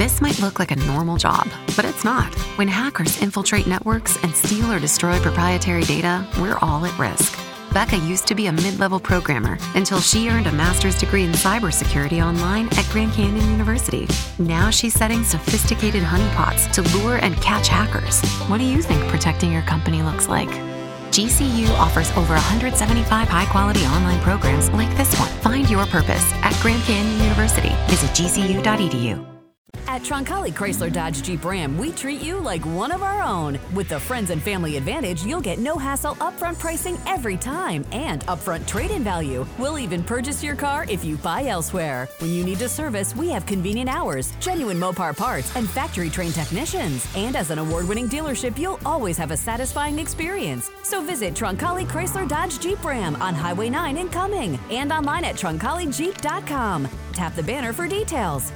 This might look like a normal job, but it's not. When hackers infiltrate networks and steal or destroy proprietary data, we're all at risk. Becca used to be a mid level programmer until she earned a master's degree in cybersecurity online at Grand Canyon University. Now she's setting sophisticated honeypots to lure and catch hackers. What do you think protecting your company looks like? GCU offers over 175 high quality online programs like this one. Find your purpose at Grand Canyon University. Visit gcu.edu. At Troncalli Chrysler Dodge Jeep Ram, we treat you like one of our own. With the Friends and Family Advantage, you'll get no hassle upfront pricing every time and upfront trade in value. We'll even purchase your car if you buy elsewhere. When you need to service, we have convenient hours, genuine Mopar parts, and factory trained technicians. And as an award winning dealership, you'll always have a satisfying experience. So visit Troncalli Chrysler Dodge Jeep Ram on Highway 9 in Cumming and online at troncallijeep.com. Tap the banner for details.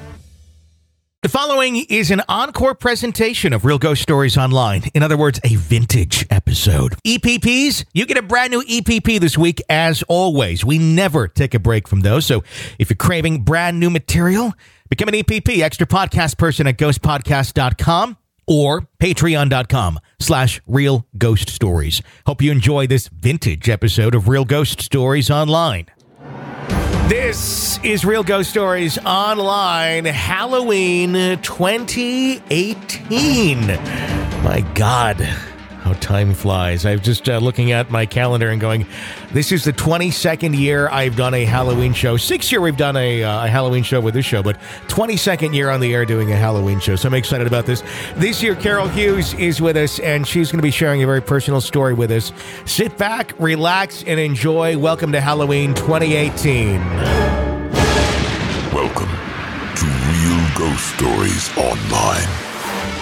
The following is an encore presentation of Real Ghost Stories Online. In other words, a vintage episode. EPPs, you get a brand new EPP this week, as always. We never take a break from those. So if you're craving brand new material, become an EPP, extra podcast person at ghostpodcast.com or patreon.com slash real ghost stories. Hope you enjoy this vintage episode of Real Ghost Stories Online. This is Real Ghost Stories Online Halloween 2018. My God, how time flies. I'm just uh, looking at my calendar and going, this is the 22nd year I've done a Halloween show. Sixth year we've done a, uh, a Halloween show with this show, but 22nd year on the air doing a Halloween show. So I'm excited about this. This year, Carol Hughes is with us, and she's going to be sharing a very personal story with us. Sit back, relax, and enjoy. Welcome to Halloween 2018. Welcome to Real Ghost Stories Online.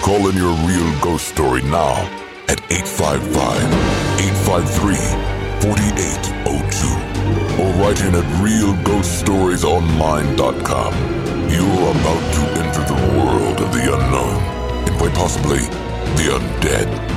Call in your real ghost story now at 855 853 4802 or write in at realghoststoriesonline.com. You're about to enter the world of the unknown and quite possibly the undead.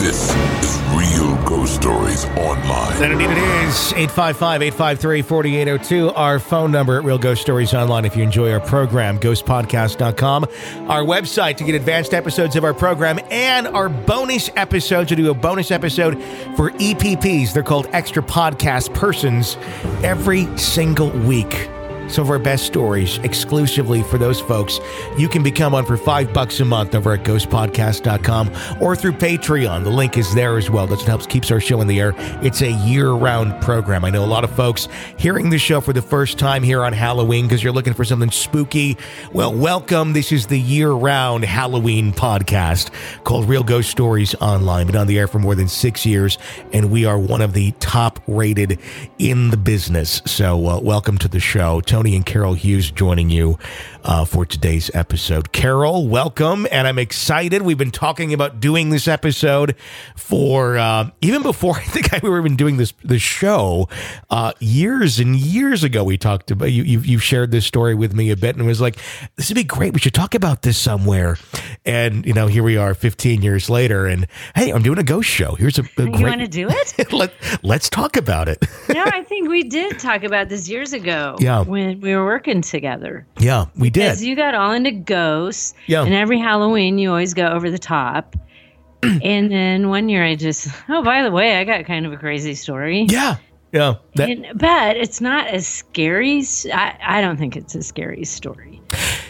This is Real Ghost Stories Online. Then indeed it is 855 853 4802, our phone number at Real Ghost Stories Online. If you enjoy our program, ghostpodcast.com, our website to get advanced episodes of our program and our bonus episodes. We do a bonus episode for EPPs. They're called Extra Podcast Persons every single week. Some of our best stories exclusively for those folks. You can become one for five bucks a month over at ghostpodcast.com or through Patreon. The link is there as well. That's what helps keeps our show in the air. It's a year-round program. I know a lot of folks hearing the show for the first time here on Halloween because you're looking for something spooky. Well, welcome. This is the year-round Halloween podcast called Real Ghost Stories Online. Been on the air for more than six years, and we are one of the top-rated in the business. So, uh, welcome to the show. Tony and Carol Hughes joining you uh, for today's episode. Carol, welcome, and I'm excited. We've been talking about doing this episode for uh, even before I think I we were even doing this this show uh, years and years ago. We talked about you. You've, you've shared this story with me a bit, and it was like, this would be great. We should talk about this somewhere. And you know, here we are, 15 years later, and hey, I'm doing a ghost show. Here's a, a You great. want to do it? Let, let's talk about it. no, I think we did talk about this years ago. Yeah. When we were working together. yeah, we did. Because you got all into ghosts. Yeah. And every Halloween, you always go over the top. and then one year, I just, oh, by the way, I got kind of a crazy story. Yeah, yeah. That, And, but it's not as scary. I, I don't think it's a scary story.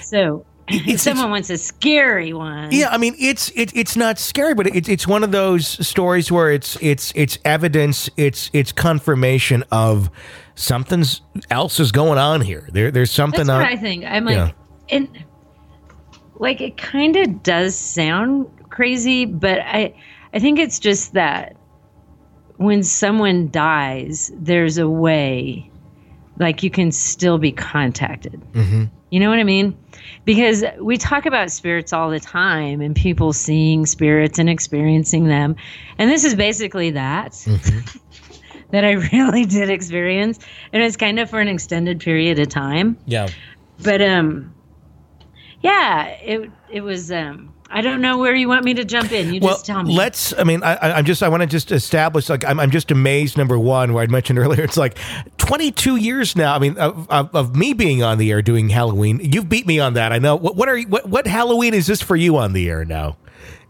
So if It's- someone wants a scary one, Yeah, I mean it's it, it's not scary, but it's it's one of those stories where it's it's it's evidence, it's it's confirmation of something's else is going on here. There there's something That's on. what I think. I'm like, and like it kind of does sound crazy, but I, I think it's just that when someone dies, there's a way, like you can still be contacted. Mm-hmm. You know what I mean? Because we talk about spirits all the time and people seeing spirits and experiencing them. And this is basically that. Mm-hmm. that I really did experience. And it's kind of for an extended period of time yeah, but um yeah, it it was. Um, I don't know where you want me to jump in. You well, just tell me. Let's. I mean, I, I'm just. I want to just establish. Like, I'm, I'm just amazed. Number one, where I mentioned earlier, it's like 22 years now. I mean, of, of, of me being on the air doing Halloween. You've beat me on that. I know. What, what are you, what what Halloween is this for you on the air now?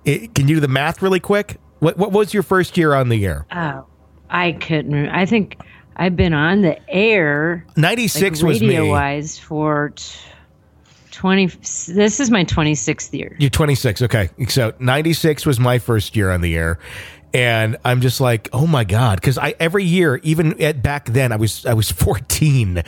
It, can you do the math really quick? What what was your first year on the air? Oh, I couldn't. I think I've been on the air 96 like, was me. radio wise for t- 20. This is my 26th year. You're 26. Okay. So 96 was my first year on the air. And I'm just like, oh my God. Cause I, every year, even at back then, I was, I was 14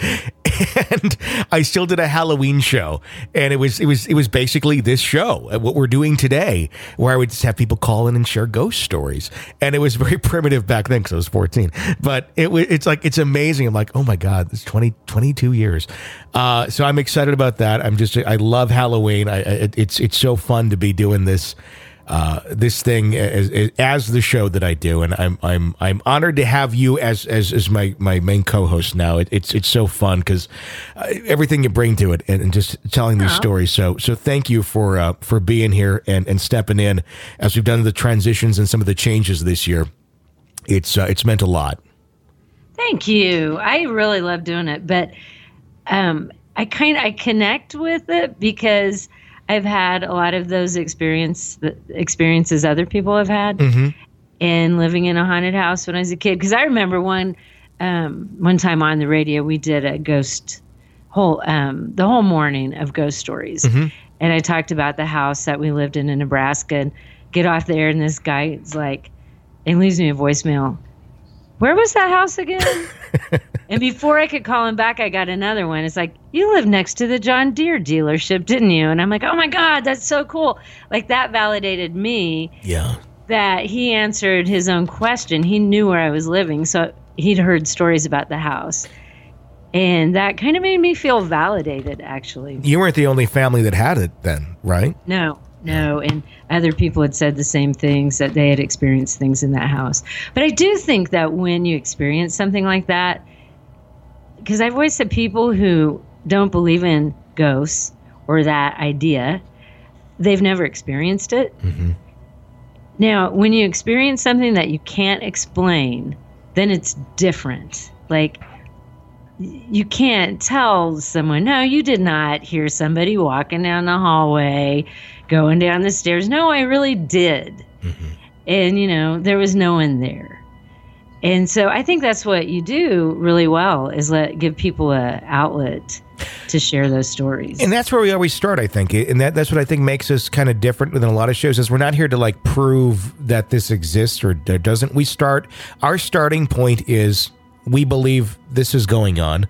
and I still did a Halloween show. And it was, it was, it was basically this show, uh, what we're doing today, where I would just have people call in and share ghost stories. And it was very primitive back then because I was 14. But it was, it's like, it's amazing. I'm like, oh my God, it's 20, 22 years. Uh, so I'm excited about that. I'm just, I love Halloween. I, I, it's, it's so fun to be doing this uh, this thing as, as the show that I do, and I'm I'm I'm honored to have you as as, as my, my main co-host now. It, it's it's so fun because uh, everything you bring to it, and, and just telling these stories. So so thank you for uh, for being here and and stepping in as we've done the transitions and some of the changes this year. It's uh, it's meant a lot. Thank you. I really love doing it, but um, I kind I connect with it because I've had a lot of those experience experiences other people have had, in living in a haunted house when I was a kid. Because I remember one um, one time on the radio we did a ghost whole um, the whole morning of ghost stories, and I talked about the house that we lived in in Nebraska. And get off the air, and this guy is like, and leaves me a voicemail. Where was that house again? and before I could call him back, I got another one. It's like, you live next to the John Deere dealership, didn't you? And I'm like, oh my God, that's so cool. Like that validated me Yeah. that he answered his own question. He knew where I was living. So he'd heard stories about the house. And that kind of made me feel validated, actually. You weren't the only family that had it then, right? No, no. And other people had said the same things that they had experienced things in that house. But I do think that when you experience something like that, because I've always said people who don't believe in ghosts or that idea, they've never experienced it. Mm-hmm. Now, when you experience something that you can't explain, then it's different. Like, you can't tell someone, no, you did not hear somebody walking down the hallway, going down the stairs. No, I really did. Mm-hmm. And, you know, there was no one there. And so I think that's what you do really well is let give people a outlet to share those stories. And that's where we always start, I think. And that, that's what I think makes us kind of different than a lot of shows is we're not here to like prove that this exists or doesn't. We start, our starting point is we believe this is going on,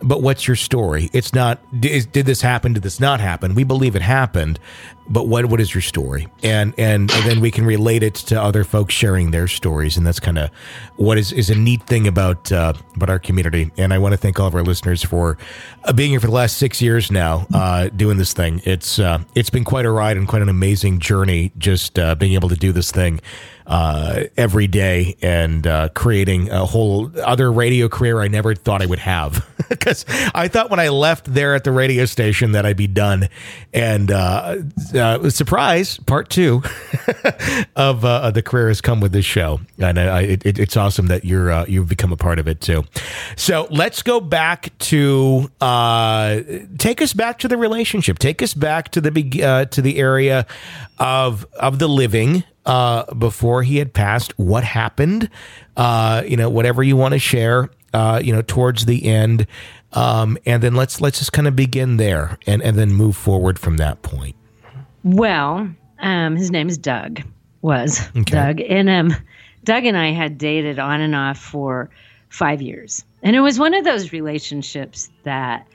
but what's your story? It's not, did, did this happen? Did this not happen? We believe it happened, but what what is your story? And, and, and then we can relate it to other folks sharing their stories. And that's kind of what is, is a neat thing about, uh, about our community. And I want to thank all of our listeners for uh, being here for the last six years now, uh, doing this thing. It's, uh, it's been quite a ride and quite an amazing journey just, uh, being able to do this thing, uh, every day and, uh, creating a whole other radio career I never thought I would have. Because I thought when I left there at the radio station that I'd be done. And, uh, uh, surprise, part two of uh, the career has come with this show, and I, it, it, it's awesome that you're uh, you've become a part of it too. So let's go back to take us back to the relationship. Take us back to the to the area of of the living uh, before he had passed. What happened? Uh, you know, whatever you want to share. Uh, you know, towards the end, um, and then let's let's just kind of begin there, and and then move forward from that point. Well, um, his name is Doug. Was Doug, and um, Doug and I had dated on and off for five years, and it was one of those relationships that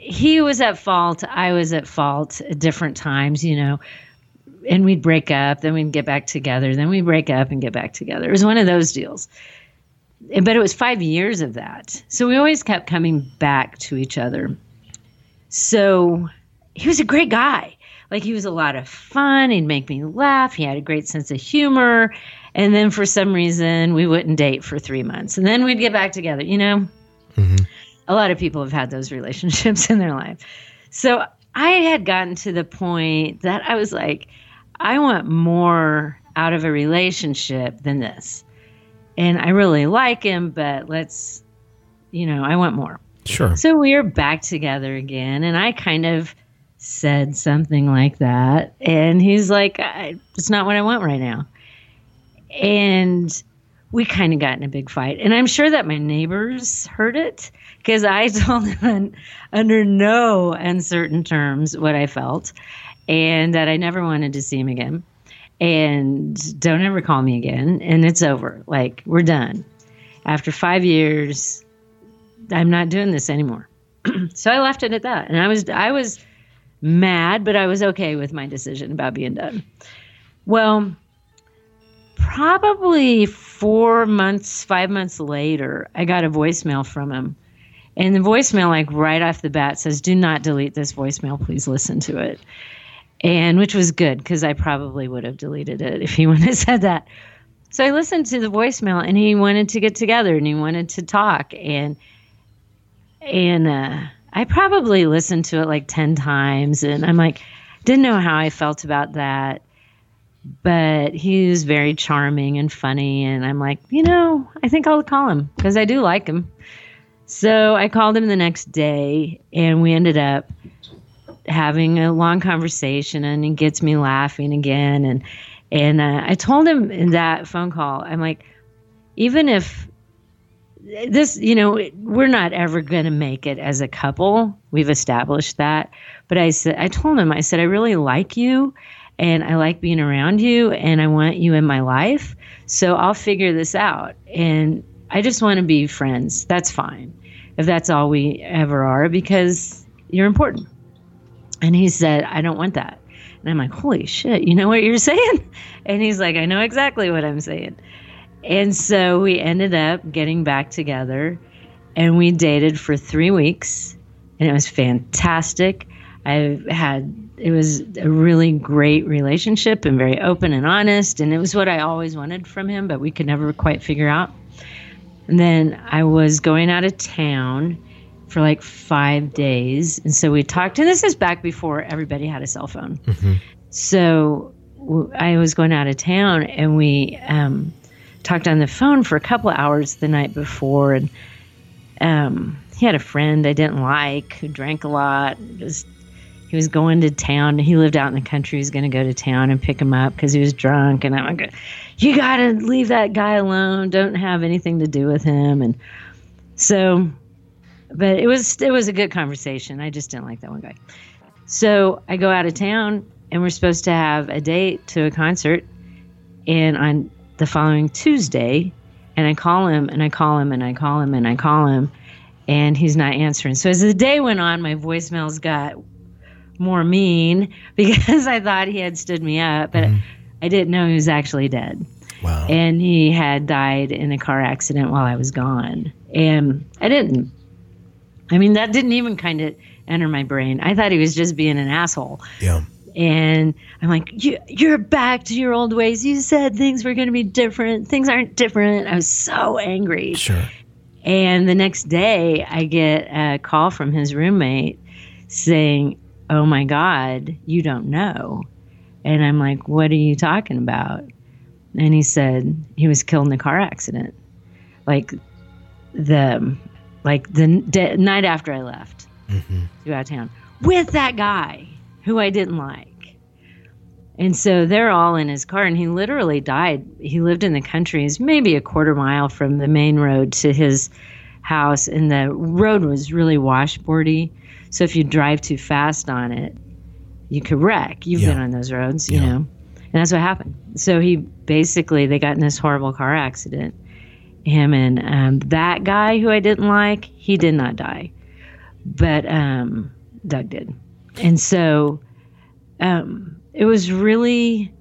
he was at fault, I was at fault at different times, you know. And we'd break up, then we'd get back together, then we'd break up and get back together. It was one of those deals. But it was five years of that. So we always kept coming back to each other. So he was a great guy. Like he was a lot of fun. He'd make me laugh. He had a great sense of humor. And then for some reason, we wouldn't date for three months. And then we'd get back together. You know, mm-hmm. a lot of people have had those relationships in their life. So I had gotten to the point that I was like, I want more out of a relationship than this. And I really like him, but let's, you know, I want more. Sure. So we are back together again. And I kind of said something like that. And he's like, it's not what I want right now. And we kind of got in a big fight. And I'm sure that my neighbors heard it because I told them under no uncertain terms what I felt and that I never wanted to see him again. And don't ever call me again. And it's over. Like, we're done. After five years, I'm not doing this anymore. so I left it at that. And I was, I was mad, but I was okay with my decision about being done. Well, probably four months, five months later, I got a voicemail from him. And the voicemail, like right off the bat, says, Do not delete this voicemail. Please listen to it. And which was good because I probably would have deleted it if he wouldn't have said that. So I listened to the voicemail and he wanted to get together and he wanted to talk. And, and, uh, I probably listened to it like 10 times and I'm like, didn't know how I felt about that. But he was very charming and funny. And I'm like, you know, I think I'll call him because I do like him. So I called him the next day and we ended up having a long conversation and he gets me laughing again. And, and uh, I told him in that phone call, I'm like, even if this, you know, we're not ever going to make it as a couple. We've established that. But I said, I told him, I said, I really like you and I like being around you and I want you in my life. So I'll figure this out. And I just want to be friends. That's fine if that's all we ever are because you're important. And he said, I don't want that. And I'm like, holy shit, you know what you're saying? And he's like, I know exactly what I'm saying. And so we ended up getting back together and we dated for three weeks and it was fantastic. I had, it was a really great relationship and very open and honest. And it was what I always wanted from him, but we could never quite figure out. And then I was going out of town for like five days. And so we talked, and this is back before everybody had a cell phone. Mm-hmm. So I was going out of town and we, um, talked on the phone for a couple of hours the night before, and um, he had a friend I didn't like who drank a lot. Was, he was going to town. He lived out in the country. He was going to go to town and pick him up because he was drunk. And I'm like, you got to leave that guy alone. Don't have anything to do with him. And so, but it was it was a good conversation. I just didn't like that one guy. So I go out of town, and we're supposed to have a date to a concert. And on the following Tuesday, and I call him and I call him and I call him and I call him, and he's not answering. So as the day went on, my voicemails got more mean because I thought he had stood me up, but mm-hmm. I didn't know he was actually dead. Wow. And he had died in a car accident while I was gone. And I didn't, I mean, that didn't even kind of enter my brain. I thought he was just being an asshole. Yeah. And I'm like, you, you're back to your old ways. You said things were going to be different. Things aren't different. I was so angry. Sure. And the next day, I get a call from his roommate saying, Oh my God, you don't know. And I'm like, What are you talking about? And he said he was killed in a car accident. Like the like the de- night after I left mm-hmm. to out of town with that guy who I didn't like. And so they're all in his car, and he literally died. He lived in the country, he's maybe a quarter mile from the main road to his house, and the road was really washboardy. So if you drive too fast on it, you could wreck. You've yeah. been on those roads, you yeah. know. And that's what happened. So he basically, they got in this horrible car accident. Him and um, that guy who I didn't like, he did not die, but um, Doug did. And so um, it was really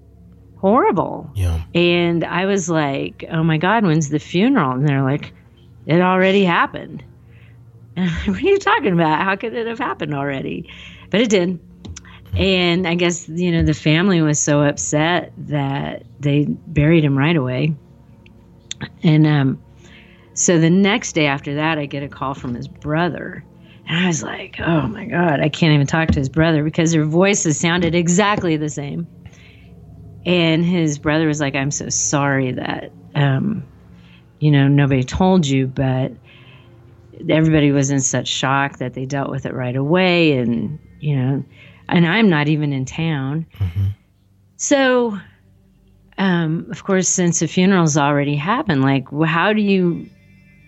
horrible. Yeah. And I was like, oh my God, when's the funeral? And they're like, it already happened. And what are you talking about? How could it have happened already? But it did. And I guess, you know, the family was so upset that they buried him right away. And um, so the next day after that, I get a call from his brother And I was like, oh my God, I can't even talk to his brother because their voices sounded exactly the same. And his brother was like, I'm so sorry that, um, you know, nobody told you, but everybody was in such shock that they dealt with it right away. And, you know, and I'm not even in town. Mm-hmm. So, um, of course, since the funeral's already happened, like, how do you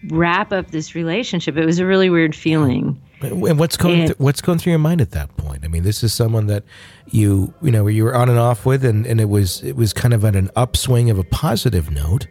wrap up this relationship? It was a really weird feeling. And what's going th- what's going through your mind at that point? I mean, this is someone that you you know you were on and off with, and, and it was it was kind of at an upswing of a positive note,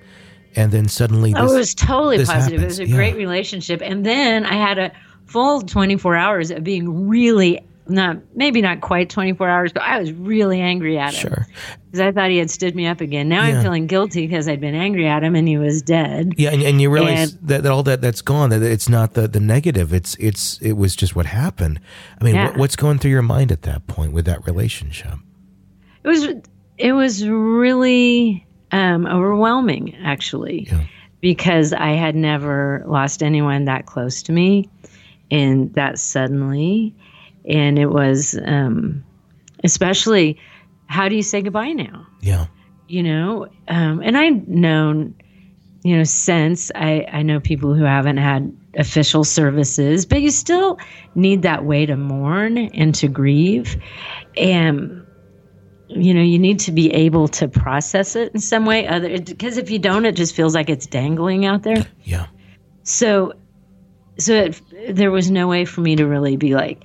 and then suddenly this, oh, it was totally positive. Happens. It was a yeah. great relationship, and then I had a full twenty four hours of being really not maybe not quite 24 hours, but I was really angry at him. Sure. Because I thought he had stood me up again. Now yeah. I'm feeling guilty because I'd been angry at him and he was dead. Yeah, and, and you realize and, that, that, all that that's gone. That it's not the the negative. It's it's it was just what happened. I mean, yeah. what, what's going through your mind at that point with that relationship? It was it was really um, overwhelming, actually, yeah. because I had never lost anyone that close to me, and that suddenly and it was um, especially how do you say goodbye now? Yeah, you know, um, and I've known, you know, since I I know people who haven't had official services, but you still need that way to mourn and to grieve, and you know you need to be able to process it in some way other because if you don't it just feels like it's dangling out there. Yeah. So so it, there was no way for me to really be like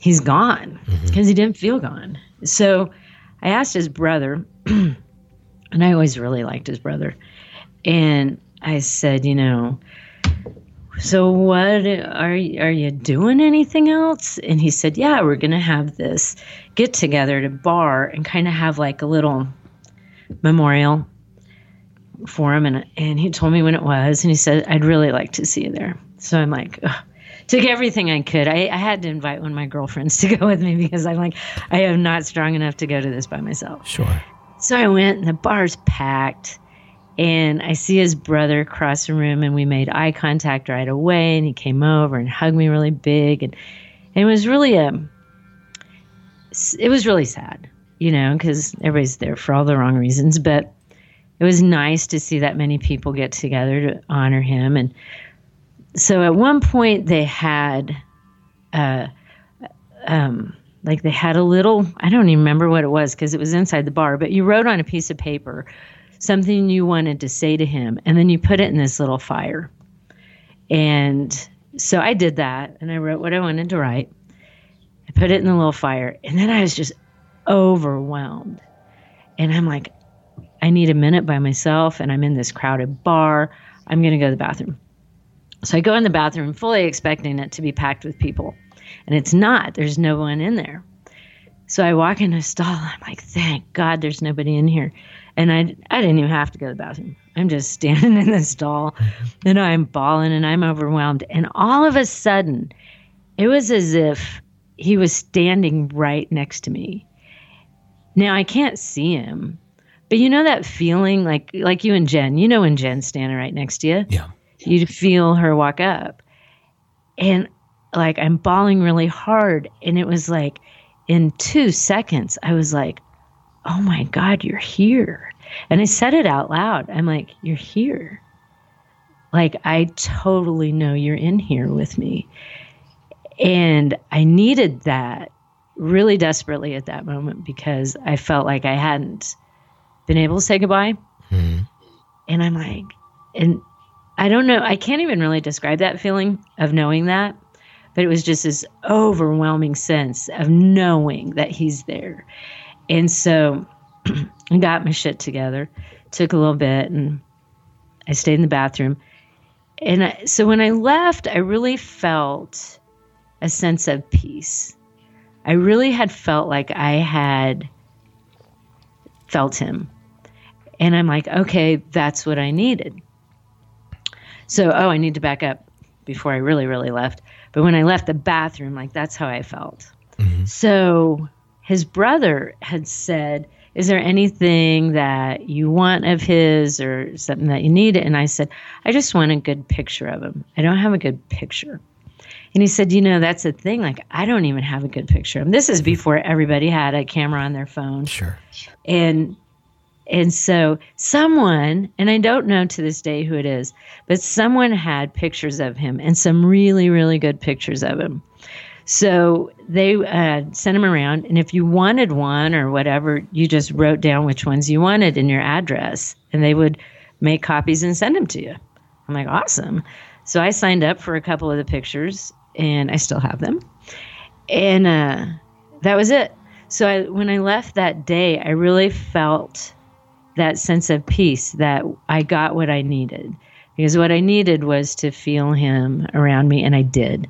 he's gone because mm-hmm. he didn't feel gone. So I asked his brother, and I always really liked his brother. And I said, you know, so what are are you doing anything else? And he said, yeah, we're gonna have this get together at a bar and kind of have like a little memorial for him. And and he told me when it was, and he said, I'd really like to see you there. So I'm like, Ugh took everything I could. I, I, had to invite one of my girlfriends to go with me because I'm like, I am not strong enough to go to this by myself. Sure. So I went, and the bar's packed. And I see his brother across the room, and we made eye contact right away. And he came over and hugged me really big. And, and it was really a, um, it was really sad, you know, because everybody's there for all the wrong reasons. But it was nice to see that many people get together to honor him. And so at one point they had uh, um, like they had a little i don't even remember what it was because it was inside the bar but you wrote on a piece of paper something you wanted to say to him and then you put it in this little fire. And so i did that and i wrote what i wanted to write. I put it in the little fire and then i was just overwhelmed. And i'm like i need a minute by myself and i'm in this crowded bar. I'm going to go to the bathroom so I go in the bathroom fully expecting it to be packed with people. And it's not. There's no one in there. So I walk in a stall. I'm like, thank God there's nobody in here. And I, I didn't even have to go to the bathroom. I'm just standing in the stall and I'm bawling and I'm overwhelmed. And all of a sudden, it was as if he was standing right next to me. Now I can't see him, but you know that feeling like like you and Jen. You know when Jen's standing right next to you. Yeah you'd feel her walk up. And like I'm bawling really hard. And it was like in two seconds, I was like, oh my God, you're here. And I said it out loud. I'm like, you're here. Like, I totally know you're in here with me. And I needed that really desperately at that moment because I felt like I hadn't been able to say goodbye. Mm-hmm. And I'm like, and I don't know. I can't even really describe that feeling of knowing that, but it was just this overwhelming sense of knowing that he's there. And so I got my shit together, took a little bit, and I stayed in the bathroom. And I, so when I left, I really felt a sense of peace. I really had felt like I had felt him. And I'm like, okay, that's what I needed. So, oh, I need to back up before I really, really left. But when I left the bathroom, like that's how I felt. Mm-hmm. So his brother had said, Is there anything that you want of his or something that you need? And I said, I just want a good picture of him. I don't have a good picture. And he said, You know, that's the thing. Like, I don't even have a good picture of him. This is before everybody had a camera on their phone. Sure. And and so someone, and I don't know to this day who it is, but someone had pictures of him and some really, really good pictures of him. So they uh, sent them around, and if you wanted one or whatever, you just wrote down which ones you wanted and your address, and they would make copies and send them to you. I'm like, awesome. So I signed up for a couple of the pictures, and I still have them. And uh, that was it. So I, when I left that day, I really felt that sense of peace that I got what I needed. Because what I needed was to feel him around me, and I did.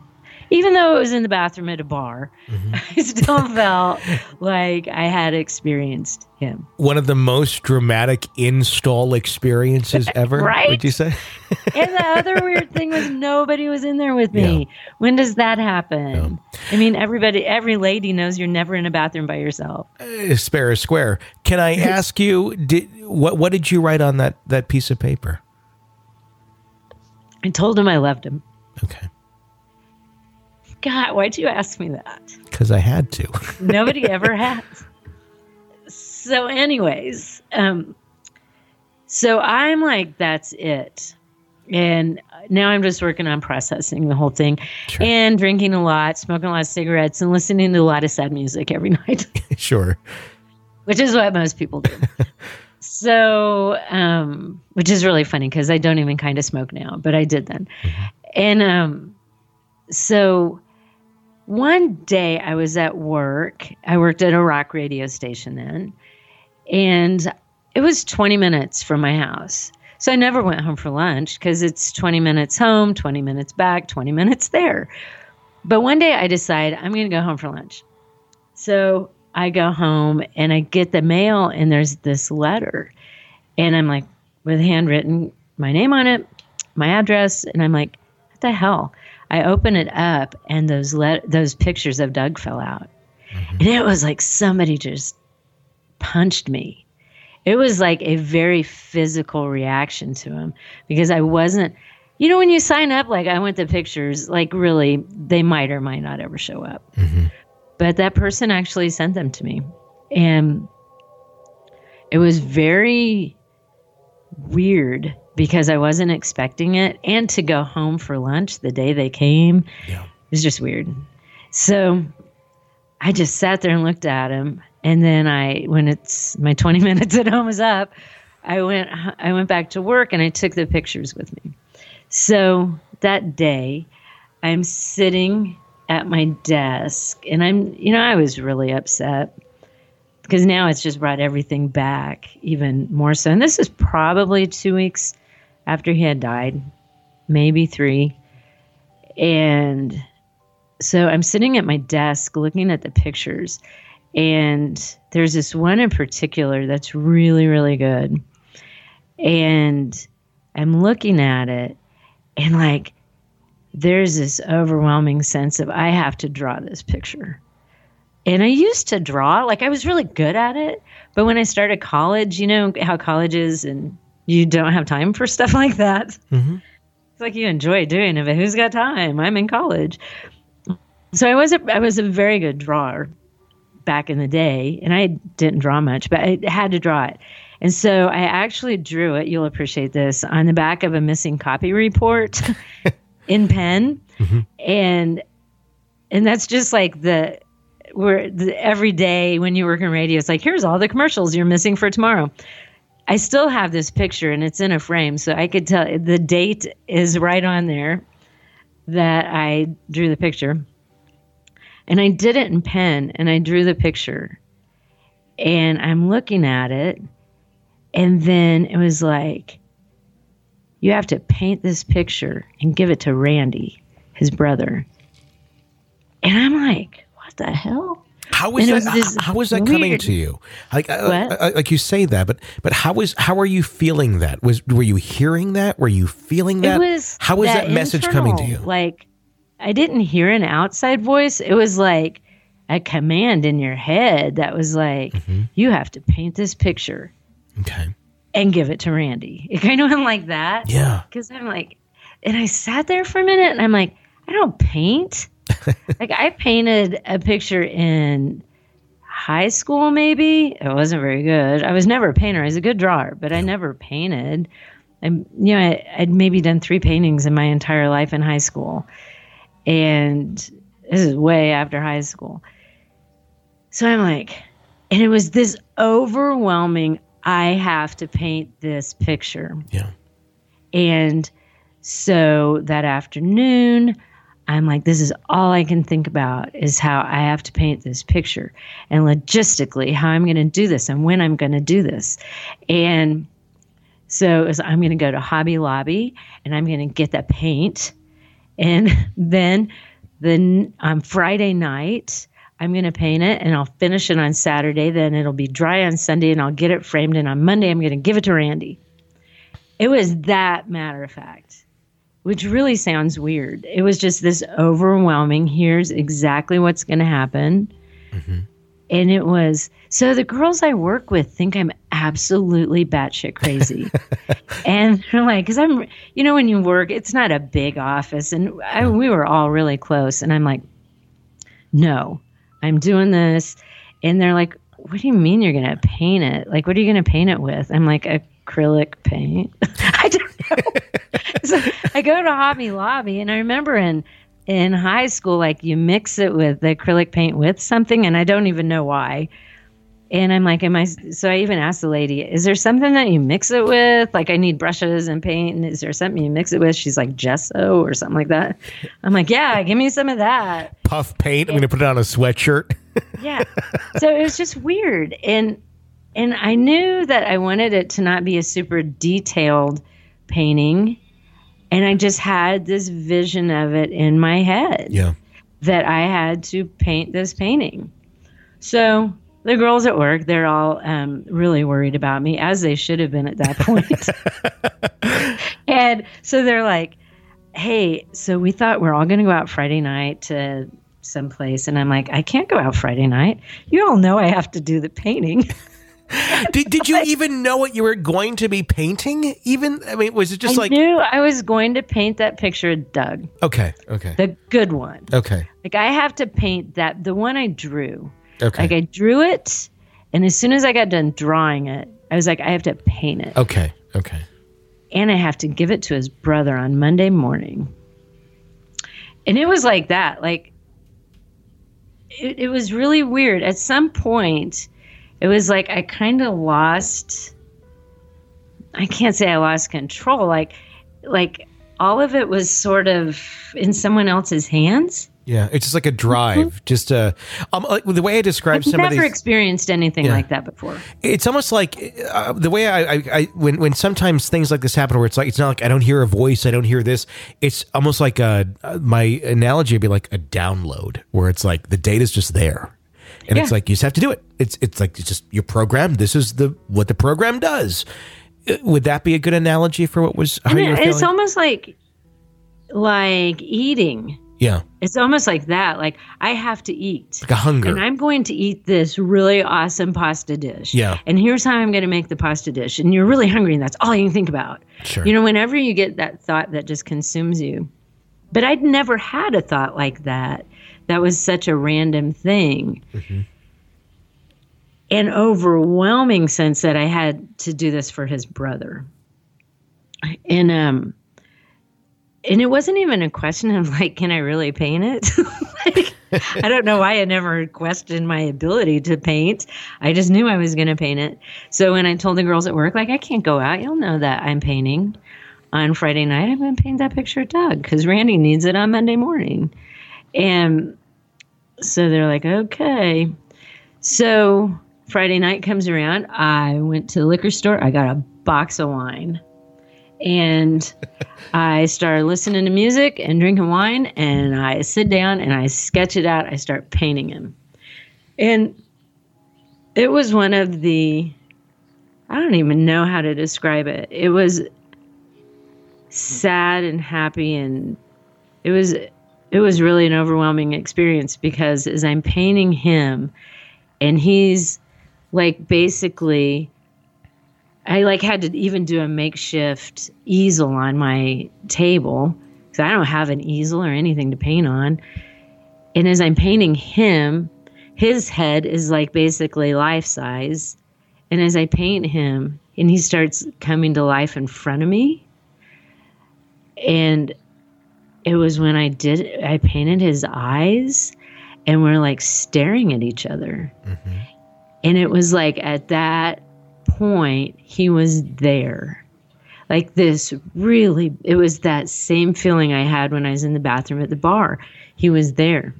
Even though it was in the bathroom at a bar, mm-hmm. I still felt like I had experienced him. One of the most dramatic install experiences ever, right? would you say? and the other weird thing was nobody was in there with me. Yeah. When does that happen? Yeah. I mean, everybody, every lady knows you're never in a bathroom by yourself. Uh, spare a square. Can I ask you, did what what did you write on that that piece of paper? I told him I loved him. Okay. God, why'd you ask me that? Because I had to. Nobody ever has. So, anyways, um, so I'm like, that's it. And now I'm just working on processing the whole thing sure. and drinking a lot, smoking a lot of cigarettes, and listening to a lot of sad music every night. sure. Which is what most people do. so, um, which is really funny because I don't even kind of smoke now, but I did then. Mm-hmm. And um, so one day I was at work. I worked at a rock radio station then, and it was 20 minutes from my house. So I never went home for lunch because it's 20 minutes home, 20 minutes back, 20 minutes there. But one day I decide I'm going to go home for lunch. So I go home and I get the mail, and there's this letter. And I'm like, with handwritten, my name on it, my address. And I'm like, what the hell? I open it up and those le- those pictures of Doug fell out. Mm-hmm. And it was like somebody just punched me. It was like a very physical reaction to him because I wasn't you know when you sign up like I want the pictures like really they might or might not ever show up. Mm-hmm. But that person actually sent them to me. And it was very weird because I wasn't expecting it. And to go home for lunch the day they came yeah. it was just weird. So I just sat there and looked at him. And then I, when it's my 20 minutes at home is up, I went, I went back to work and I took the pictures with me. So that day, I'm sitting at my desk and I'm, you know, I was really upset because now it's just brought everything back even more so. And this is probably two weeks after he had died, maybe three. And so I'm sitting at my desk looking at the pictures, and there's this one in particular that's really, really good. And I'm looking at it, and like, there's this overwhelming sense of I have to draw this picture. And I used to draw, like I was really good at it. But when I started college, you know how college is and you don't have time for stuff like that. Mm-hmm. It's like you enjoy doing it, but who's got time? I'm in college. So I was a, I was a very good drawer back in the day, and I didn't draw much, but I had to draw it. And so I actually drew it. You'll appreciate this on the back of a missing copy report in pen, mm-hmm. and and that's just like the where every day when you work in radio, it's like here's all the commercials you're missing for tomorrow. I still have this picture and it's in a frame, so I could tell the date is right on there that I drew the picture. And I did it in pen and I drew the picture. And I'm looking at it. And then it was like, you have to paint this picture and give it to Randy, his brother. And I'm like, the hell? How was that? How was that weird, coming to you? Like, uh, uh, like you say that, but but how was how are you feeling that? Was were you hearing that? Were you feeling that? Was how was that, that message coming to you? Like, I didn't hear an outside voice. It was like a command in your head that was like, mm-hmm. "You have to paint this picture." Okay. And give it to Randy. It kind of went like that. Yeah. Because I'm like, and I sat there for a minute, and I'm like, I don't paint. like I painted a picture in high school, maybe. It wasn't very good. I was never a painter. I was a good drawer, but I never painted. I, you know, I, I'd maybe done three paintings in my entire life in high school, and this is way after high school. So I'm like, and it was this overwhelming. I have to paint this picture. Yeah. And so that afternoon, I'm like, this is all I can think about is how I have to paint this picture and logistically how I'm going to do this and when I'm going to do this. And so was, I'm going to go to Hobby Lobby and I'm going to get that paint. And then then on Friday night, I'm going to paint it and I'll finish it on Saturday. Then it'll be dry on Sunday and I'll get it framed. And on Monday, I'm going to give it to Randy. It was that matter of fact, which really sounds weird. It was just this overwhelming here's exactly what's going to happen. Mm-hmm. And it was so the girls I work with think I'm absolutely batshit crazy. and they're like, because I'm, you know, when you work, it's not a big office. And I, we were all really close. And I'm like, no, I'm doing this. And they're like, what do you mean you're going to paint it? Like, what are you going to paint it with? I'm like, acrylic paint. I so I go to Hobby Lobby and I remember in, in high school, like you mix it with the acrylic paint with something, and I don't even know why. And I'm like, am I? So I even asked the lady, is there something that you mix it with? Like, I need brushes and paint. And is there something you mix it with? She's like, gesso or something like that. I'm like, yeah, give me some of that. Puff paint. I'm going to put it on a sweatshirt. yeah. So it was just weird. And, and I knew that I wanted it to not be a super detailed painting. And I just had this vision of it in my head. Yeah. That I had to paint this painting. So the girls at work, they're all um, really worried about me, as they should have been at that point. and so they're like, hey, so we thought we're all going to go out Friday night to someplace. And I'm like, I can't go out Friday night. You all know I have to do the painting. did, did you even know what you were going to be painting? Even, I mean, was it just I like. I knew I was going to paint that picture of Doug. Okay, okay. The good one. Okay. Like, I have to paint that, the one I drew. Okay. Like I drew it, and as soon as I got done drawing it, I was like, I have to paint it. Okay. Okay. And I have to give it to his brother on Monday morning. And it was like that. Like, it, it was really weird. At some point, it was like I kind of lost. I can't say I lost control. Like, like all of it was sort of in someone else's hands. Yeah, it's just like a drive. Mm-hmm. Just a um, like the way I describe I've never experienced anything Yeah. like that before. It's almost like uh, the way I, I, I when when sometimes things like this happen, where it's like it's not like I don't hear a voice, I don't hear this. It's almost like a my analogy would be like a download, where it's like the data's just there, and it's like you just have to do it. It's it's like it's just your program. This is the what the program does. Uh, Would that be a good analogy for what was how And you were it- it's almost like like eating. yeah, It's almost like that. Like I have to eat. like a hunger. And I'm going to eat this really awesome pasta dish. Yeah. And here's how I'm going to make the pasta dish. And you're really hungry, and that's all you can think about. Sure. You know, whenever you get that thought that just consumes you. But I'd never had a thought like that. That was such a random thing. An overwhelming sense that I had to do this for his brother. And um and it wasn't even a question of like, can I really paint it? like, I don't know why I never questioned my ability to paint. I just knew I was going to paint it. So when I told the girls at work, like, I can't go out, you'll know that I'm painting on Friday night. I'm going to paint that picture of Doug because Randy needs it on Monday morning. And so they're like, okay. So Friday night comes around. I went to the liquor store. I got a box of wine. And I started listening to music and drinking wine, and I sit down and I sketch it out. I start painting him. And it was one of the, I don't even know how to describe it. It was sad and happy, and it was, it was really an overwhelming experience because as I'm painting him, and he's like basically I like had to even do a makeshift easel on my table because I don't have an easel or anything to paint on. And as I'm painting him, his head is like basically life size. And as I paint him, and he starts coming to life in front of me, and it was when I did, I painted his eyes, and we're like staring at each other. Mm-hmm. And it was like at that point, he was there. Like this really it was that same feeling i had when i was in the bathroom at the bar. He was there.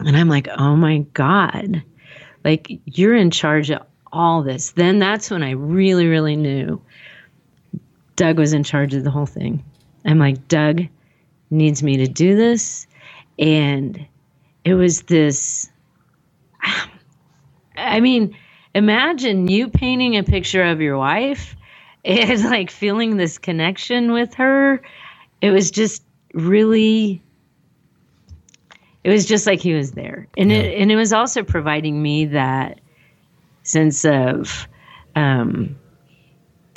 And i'm like oh my god. Like you're in charge of all this. Then that's when i really really knew doug was in charge of the whole thing. I'm like doug needs me to do this. And it was this i mean imagine you painting a picture of your wife and like feeling this connection with her. It was just really it was just like he was there. And yeah. it and it was also providing me that sense of um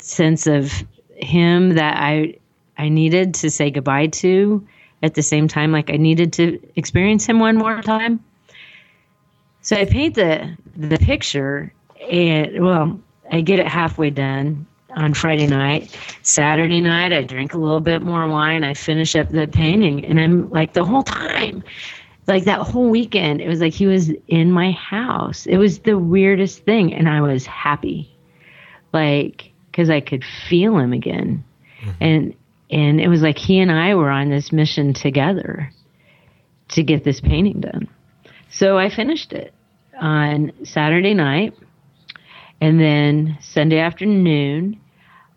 sense of him that i i needed to say goodbye to at the same time like i needed to experience him one more time so i paint the the picture and well i get it halfway done on Friday night. Saturday night, I drink a little bit more wine. I finish up the painting, and I'm like the whole time, like that whole weekend, it was like he was in my house. It was the weirdest thing, and I was happy, like because I could feel him again, mm-hmm. and and it was like he and I were on this mission together to get this painting done. So I finished it on Saturday night and then Sunday afternoon,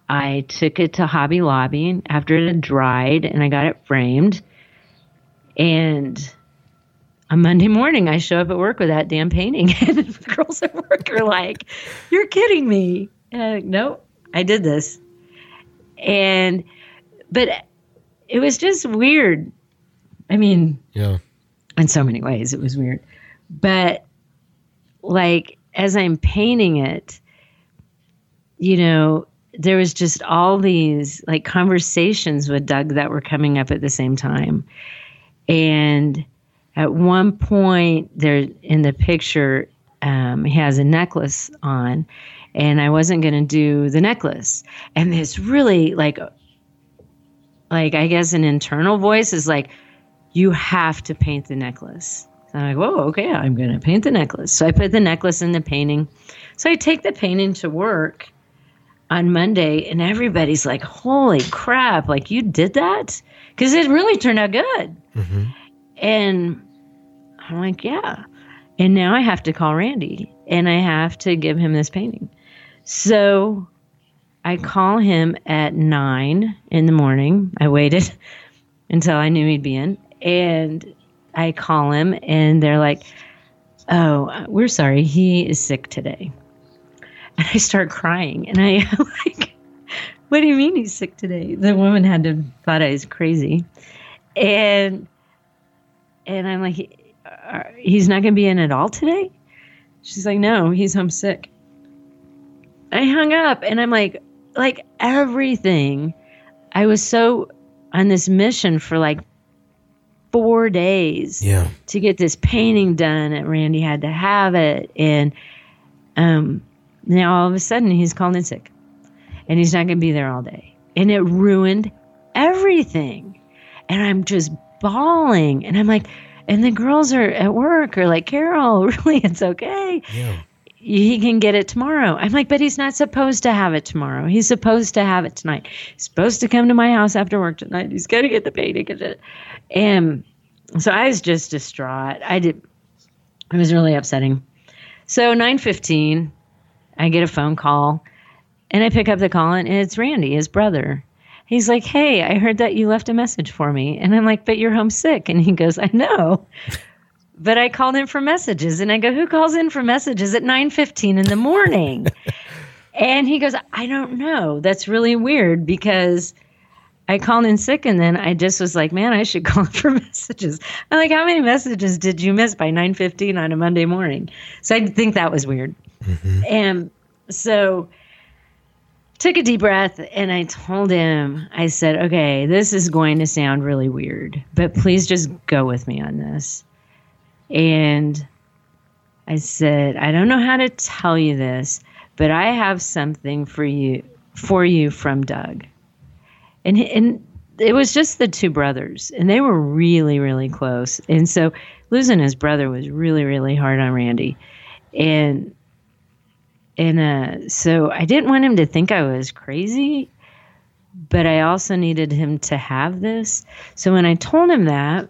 I took it to Hobby Lobby after it had dried and I got it framed. And on Monday morning, I show up at work with that damn painting. And the girls at work are like, You're kidding me. And I'm like, Nope, I did this. And, but it was just weird. I mean, yeah. In so many ways, it was weird. But like, as I'm painting it, you know, there was just all these like conversations with Doug that were coming up at the same time. And at one point there in the picture, um, he has a necklace on, and I wasn't going to do the necklace. And this really like, like I guess an internal voice is like, you have to paint the necklace. I'm like, whoa, okay, I'm going to paint the necklace. So I put the necklace in the painting. So I take the painting to work on Monday, and everybody's like, holy crap, like you did that? Because it really turned out good. Mm-hmm. And I'm like, yeah. And now I have to call Randy and I have to give him this painting. So I call him at nine in the morning. I waited until I knew he'd be in. And I call him and they're like, "Oh, we're sorry. He is sick today." And I start crying and I like, "What do you mean he's sick today?" The woman had to thought I was crazy. And and I'm like, uh, "He's not going to be in at all today?" She's like, "No, he's homesick." I hung up and I'm like, like everything. I was so on this mission for like four days yeah. to get this painting done. And Randy had to have it. And um, now all of a sudden he's called in sick and he's not going to be there all day. And it ruined everything. And I'm just bawling. And I'm like, and the girls are at work are like, Carol, really, it's okay. Yeah. He can get it tomorrow. I'm like, but he's not supposed to have it tomorrow. He's supposed to have it tonight. He's supposed to come to my house after work tonight. He's got to get the baby, get it. And so I was just distraught. I did. It was really upsetting. So 9:15, I get a phone call, and I pick up the call, and it's Randy, his brother. He's like, "Hey, I heard that you left a message for me," and I'm like, "But you're homesick," and he goes, "I know." But I called in for messages, and I go, "Who calls in for messages at 9:15 in the morning?" and he goes, "I don't know. That's really weird because." I called in sick and then I just was like, man, I should call for messages. I'm like, how many messages did you miss by 9:15 on a Monday morning? So I think that was weird. Mm-hmm. And so took a deep breath and I told him, I said, okay, this is going to sound really weird, but please just go with me on this. And I said, I don't know how to tell you this, but I have something for you for you from Doug. And and it was just the two brothers and they were really really close. And so losing his brother was really really hard on Randy. And and uh, so I didn't want him to think I was crazy, but I also needed him to have this. So when I told him that,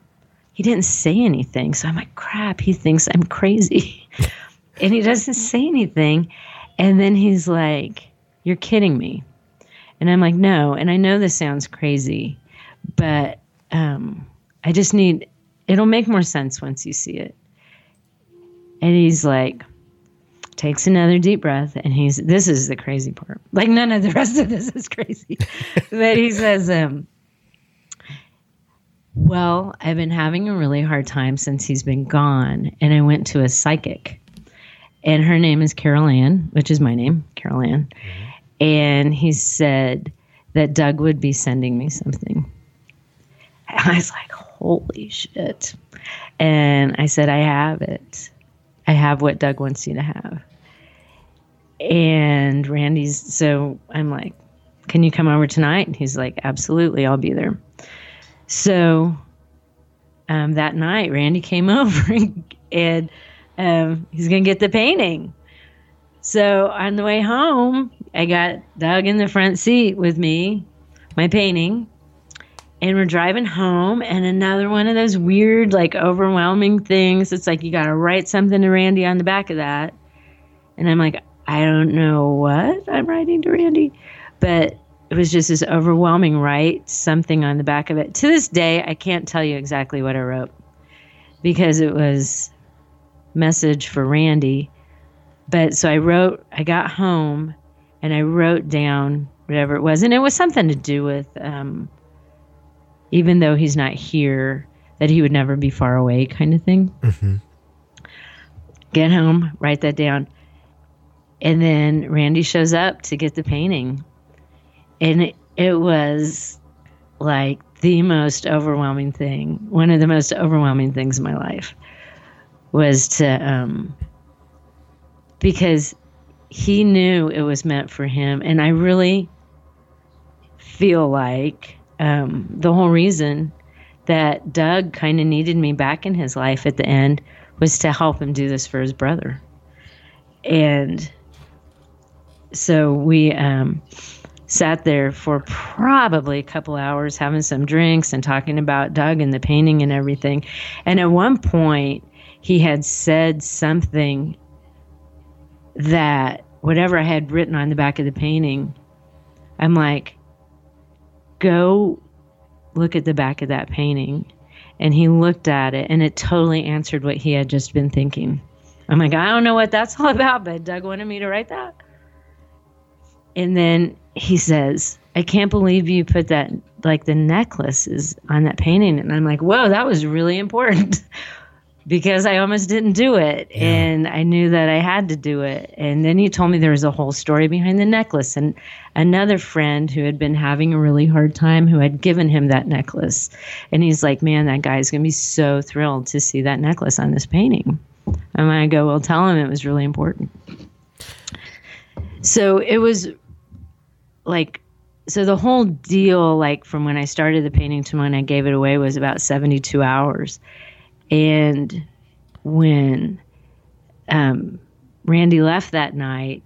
he didn't say anything. So I'm like, crap, he thinks I'm crazy. and he doesn't say anything. And then he's like, You're kidding me. And I'm like, No. And I know this sounds crazy, but um, I just need, it'll make more sense once you see it. And he's like, takes another deep breath and he's this is the crazy part like none of the rest of this is crazy but he says um well i've been having a really hard time since he's been gone and i went to a psychic and her name is carol ann which is my name carol ann mm-hmm. and he said that doug would be sending me something and i was like holy shit and i said i have it I have what Doug wants you to have. And Randy's, so I'm like, can you come over tonight? And he's like, absolutely, I'll be there. So um, that night, Randy came over and um, he's going to get the painting. So on the way home, I got Doug in the front seat with me, my painting, and we're driving home. And another one of those weird, like overwhelming things. It's like you got to write something to Randy on the back of that. And I'm like, I don't know what I'm writing to Randy, but it was just this overwhelming write something on the back of it. To this day, I can't tell you exactly what I wrote because it was message for Randy. But so I wrote, I got home and I wrote down whatever it was. And it was something to do with, um, even though he's not here, that he would never be far away kind of thing. Mm-hmm. Get home, write that down. And then Randy shows up to get the painting. And it, it was like the most overwhelming thing. One of the most overwhelming things in my life was to, um, because he knew it was meant for him. And I really feel like um, the whole reason that Doug kind of needed me back in his life at the end was to help him do this for his brother. And so we um, sat there for probably a couple hours having some drinks and talking about Doug and the painting and everything. And at one point, he had said something that whatever I had written on the back of the painting, I'm like, go look at the back of that painting. And he looked at it and it totally answered what he had just been thinking. I'm like, I don't know what that's all about, but Doug wanted me to write that. And then he says, I can't believe you put that, like the necklace is on that painting. And I'm like, whoa, that was really important because I almost didn't do it. Yeah. And I knew that I had to do it. And then he told me there was a whole story behind the necklace. And another friend who had been having a really hard time who had given him that necklace. And he's like, man, that guy's going to be so thrilled to see that necklace on this painting. And I go, well, tell him it was really important. So it was like so the whole deal like from when i started the painting to when i gave it away was about 72 hours. And when um, randy left that night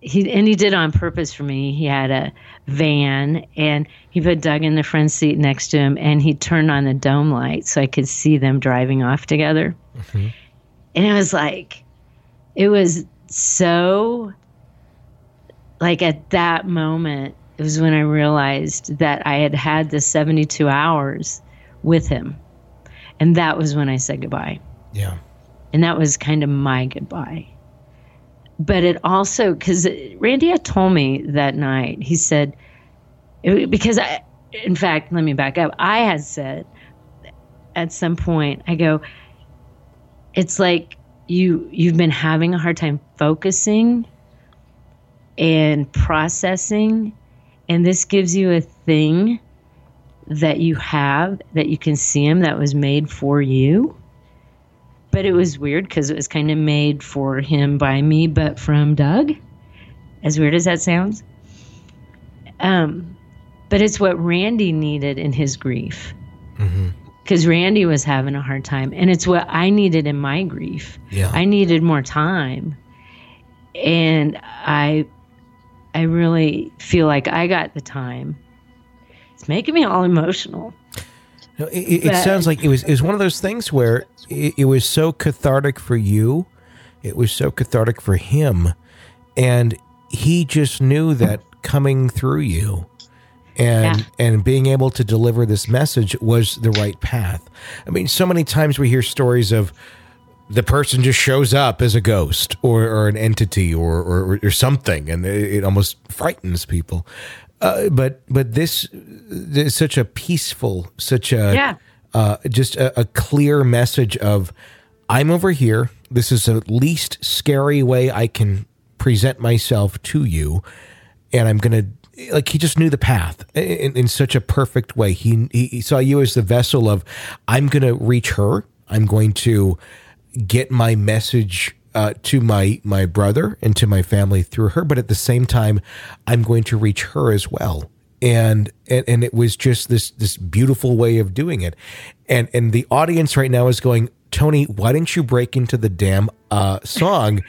he and he did on purpose for me. He had a van and he put doug in the front seat next to him and he turned on the dome light so i could see them driving off together. Mm-hmm. and it was like it was so like at that moment, it was when I realized that I had had the 72 hours with him. And that was when I said goodbye. Yeah. And that was kind of my goodbye. But it also, because Randy had told me that night, he said, because I, in fact, let me back up. I had said at some point, I go, it's like you you've been having a hard time focusing and processing. And this gives you a thing that you have that you can see him that was made for you. But it was weird because it was kind of made for him by me, but from Doug. As weird as that sounds. Um, but it's what Randy needed in his grief. Because Randy was having a hard time. And it's what I needed in my grief. Yeah. I needed more time. And I I really feel like I got the time. It's making me all emotional. No, It, it, it sounds like it was it was one of those things where it, it was so cathartic for you, it was so cathartic for him, and he just knew that coming through you and Yeah. and being able to deliver this message was the right path. I mean, so many times we hear stories of the person just shows up as a ghost or, or an entity or, or, or something, and it, it almost frightens people. Uh, but but this is such a peaceful, such a Yeah. uh, just a, a clear message of I'm over here. This is the least scary way I can present myself to you, and I'm gonna like he just knew the path in, in such a perfect way. He, he he saw you as the vessel of I'm gonna reach her. I'm going to get my message uh, to my my brother and to my family through her, but at the same time, I'm going to reach her as well. And, and and it was just this this beautiful way of doing it, and and the audience right now is going, Tony, why didn't you break into the damn uh, song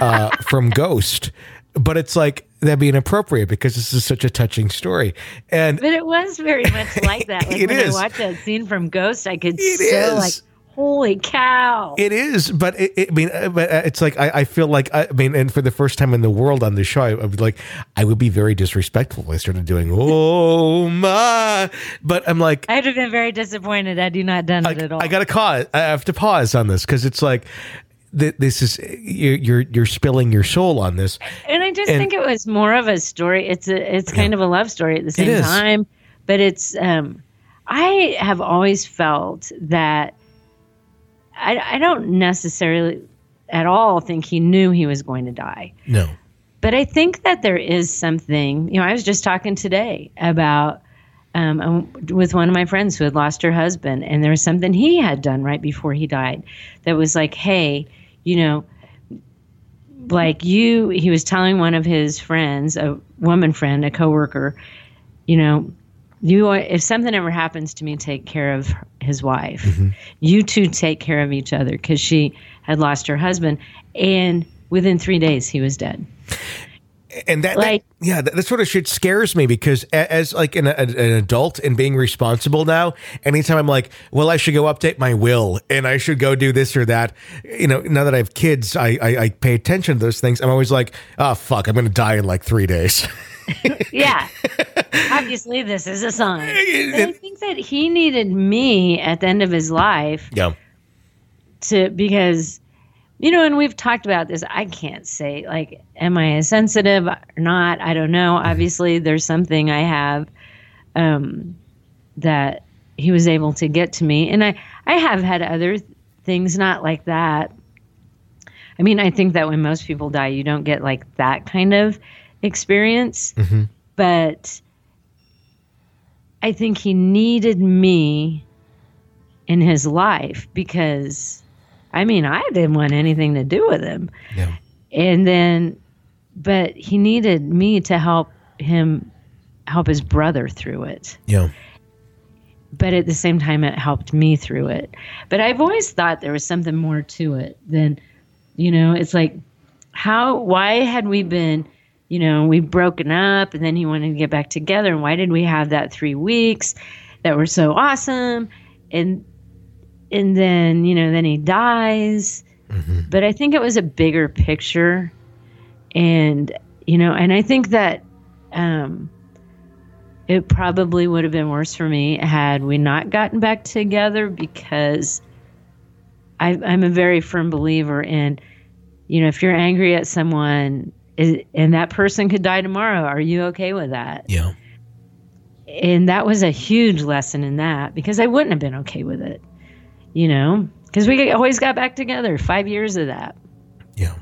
uh, from Ghost? But it's like that'd be inappropriate because this is such a touching story, and But it was very much like that. Like It when is. I watched that scene from Ghost, I could It so is. like, holy cow. It is, but it, it, I mean, uh, but uh, it's like I, I feel like I, I mean, and for the first time in the world on the show, I, I would like I would be very disrespectful if I started doing "Oh my," but I'm like, I'd have been very disappointed had you not done it at all. I gotta pause. I have to pause on this because it's like th- this is you're, you're you're spilling your soul on this. and I just and- think it was more of a story. It's a it's kind of a love story at the same time, but it's um I have always felt that I I don't necessarily at all think he knew he was going to die. No, But I think that there is something, you know, I was just talking today about um, with one of my friends who had lost her husband, and there was something he had done right before he died that was like, hey, you know, like you, he was telling one of his friends, a woman friend, a coworker, you know, you are, if something ever happens to me, take care of his wife. Mm-hmm. You two take care of each other because she had lost her husband, and within three days he was dead. and that, Like- that yeah, that, that sort of shit scares me because a- as like an, an adult and being responsible now, anytime I'm like, well, I should go update my will and I should go do this or that. You know, now that I have kids, I I, I pay attention to those things. I'm always like, oh fuck, I'm gonna die in like three days. Yeah. Obviously, this is a sign. But I think that he needed me at the end of his life yeah, to, because, you know, and we've talked about this. I can't say, like, am I sensitive or not? I don't know. Obviously, there's something I have um, that he was able to get to me. And I, I have had other things not like that. I mean, I think that when most people die, you don't get like that kind of experience. Mm-hmm. But I think he needed me in his life because, I mean, I didn't want anything to do with him. yeah, And then, but he needed me to help him help his brother through it yeah. but at the same time it helped me through it but i've always thought there was something more to it than you know it's like how why had we been you know we've broken up and then he wanted to get back together. And why did we have that three weeks that were so awesome? And and then you know then he dies. But i think it was a bigger picture. And you know and i think that um it probably would have been worse for me had we not gotten back together because I, I'm a very firm believer in, you know, if you're angry at someone is- and that person could die tomorrow, are you okay with that? Yeah. And that was a huge lesson in that because I wouldn't have been okay with it, you know, because we always got back together, five years of that. Yeah.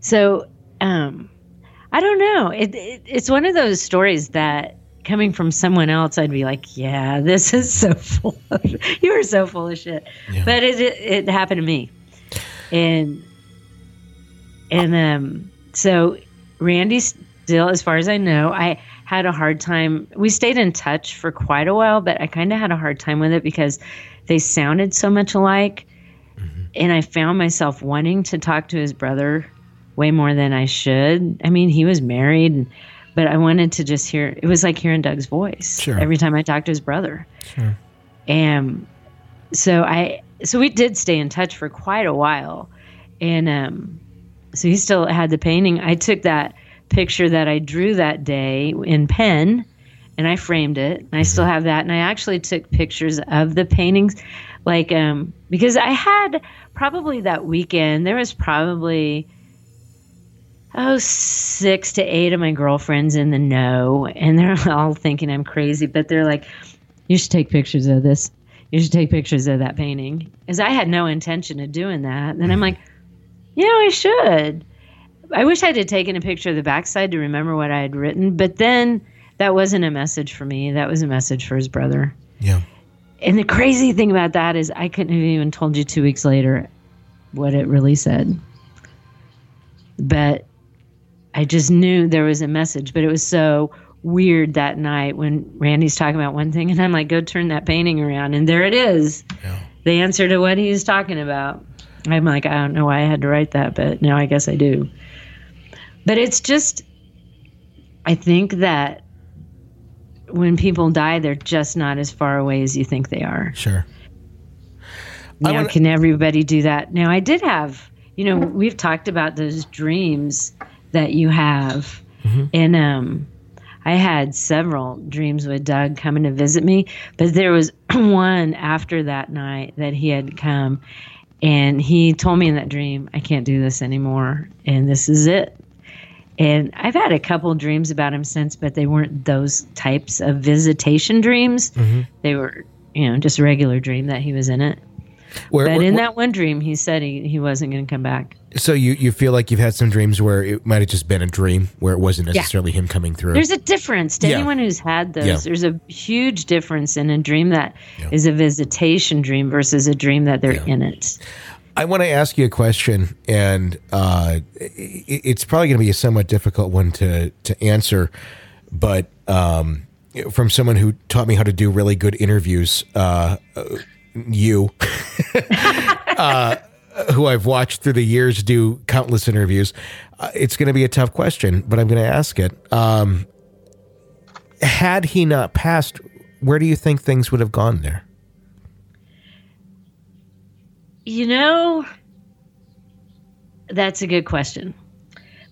So, um, I don't know. It, it it's one of those stories that coming from someone else, I'd be like, yeah, this is so full of, you are so full of shit. Yeah. But it, it, it happened to me. And, and, um, so Randy still, as far as I know, I had a hard time. We stayed in touch for quite a while, but I kind of had a hard time with it because they sounded so much alike. And I found myself wanting to talk to his brother way more than I should. I mean, he was married, and, but I wanted to just hear. It was like hearing Doug's voice Sure. every time I talked to his brother. Sure. And so I, so we did stay in touch for quite a while, and um, so he still had the painting. I took that picture that I drew that day in pen, and I framed it. And I still have that. And I actually took pictures of the paintings, like um, because I had probably that weekend. There was probably oh six to eight of my girlfriends in the know, and they're all thinking I'm crazy, but they're like, "You should take pictures of this. You should take pictures of that painting." Because I had no intention of doing that. Then I'm like, "Yeah, I should." I wish I had taken a picture of the backside to remember what I had written, but then that wasn't a message for me. That was a message for his brother. Yeah. And the crazy thing about that is I couldn't have even told you two weeks later what it really said. But I just knew there was a message, but it was so weird that night when Randy's talking about one thing and I'm like, go turn that painting around. And there it is. Yeah. The answer to what he's talking about. I'm like, I don't know why I had to write that, but now I guess I do. But it's just, I think that when people die, they're just not as far away as you think they are. Sure. Now, wanna- can everybody do that? Now, I did have, you know, we've talked about those dreams that you have. And um, I had several dreams with Doug coming to visit me, but there was one after that night that he had come and he told me in that dream, I can't do this anymore. And this is it. And I've had a couple dreams about him since, but they weren't those types of visitation dreams. Mm-hmm. They were, you know, just a regular dream that he was in it. Where, But where- in that one dream, he said he, he wasn't going to come back. So you you feel like you've had some dreams where it might have just been a dream where it wasn't necessarily him coming through. There's a difference to Yeah. anyone who's had those. Yeah. There's a huge difference in a dream that is Yeah. a visitation dream versus a dream that they're Yeah. in it. I want to ask you a question, and uh, it's probably going to be a somewhat difficult one to to answer, but um, from someone who taught me how to do really good interviews, uh, you, uh, who I've watched through the years do countless interviews, uh, it's going to be a tough question, but I'm going to ask it. Um, had he not passed, where do you think things would have gone there? You know, that's a good question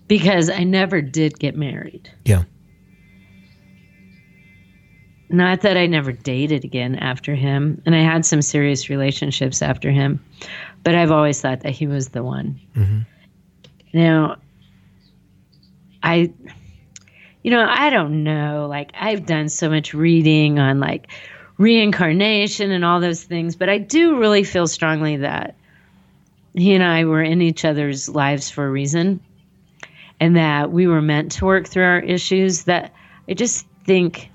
because I never did get married. Yeah. Not that I never dated again after him, and I had some serious relationships after him, but I've always thought that he was the one. Mm-hmm. Now, I, you know, I don't know. Like, I've done so much reading on like reincarnation and all those things, but I do really feel strongly that he and I were in each other's lives for a reason and that we were meant to work through our issues. That I just think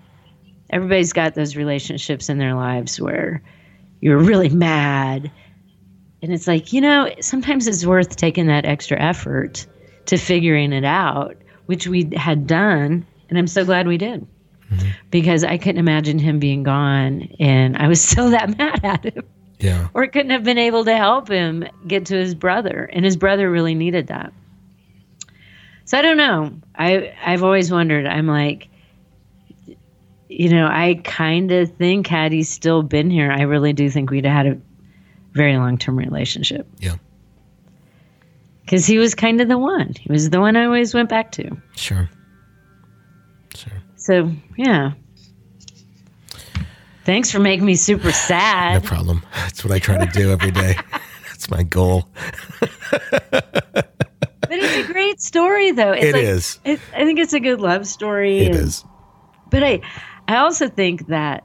everybody's got those relationships in their lives where you're really mad. And it's like, you know, sometimes it's worth taking that extra effort to figuring it out, which we had done. And I'm so glad we did mm-hmm. because I couldn't imagine him being gone. And I was still that mad at him Yeah. or couldn't have been able to help him get to his brother and his brother really needed that so i don't know i i've always wondered i'm like you know i kind of think had he still been here i really do think we'd have had a very long-term relationship Yeah. because he was kind of the one he was the one i always went back to Sure. Sure. so yeah thanks for making me super sad. No problem. That's what I try to do every day. That's my goal. but it's a great story though it's It like, is. It, I think it's a good love story. It and- is. But I, I also think that,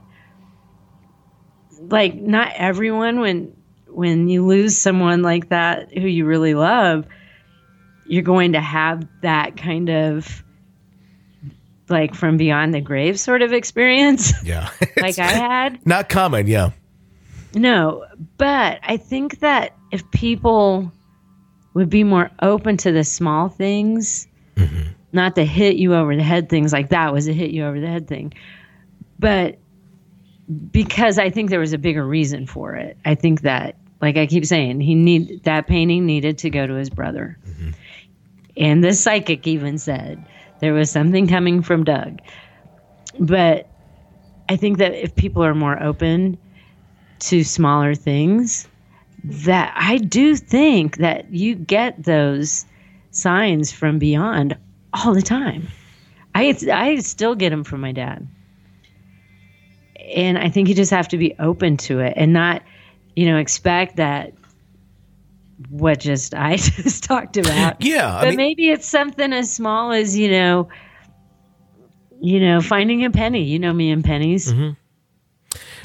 like, not everyone when when you lose someone like that who you really love, you're going to have that kind of like from beyond the grave sort of experience Yeah. like I had. Not common, yeah. No, but I think that if people would be more open to the small things, mm-hmm. not the hit you over the head things like that was a hit you over the head thing, but because I think there was a bigger reason for it. I think that, like I keep saying, he need that painting needed to go to his brother, mm-hmm. and the psychic even said there was something coming from Doug. But I think that if people are more open to smaller things that I do think that you get those signs from beyond all the time. I I still get them from my dad. And I think you just have to be open to it and not, you know, expect that what just I just talked about. Yeah. I but mean, maybe it's something as small as, you know, you know, finding a penny. You know me and pennies.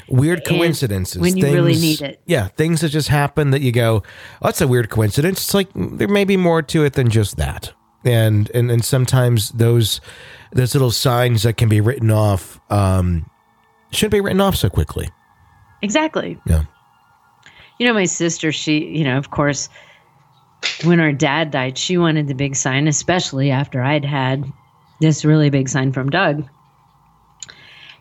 weird and coincidences. when you really need it. Yeah. Things that just happen that you go, oh, that's a weird coincidence. It's like mm, there may be more to it than just that. And, and, and sometimes those, those little signs that can be written off, um, shouldn't be written off so quickly. Exactly. Yeah. You know, my sister, she, you know, of course, when our dad died, she wanted the big sign, especially after I'd had this really big sign from Doug.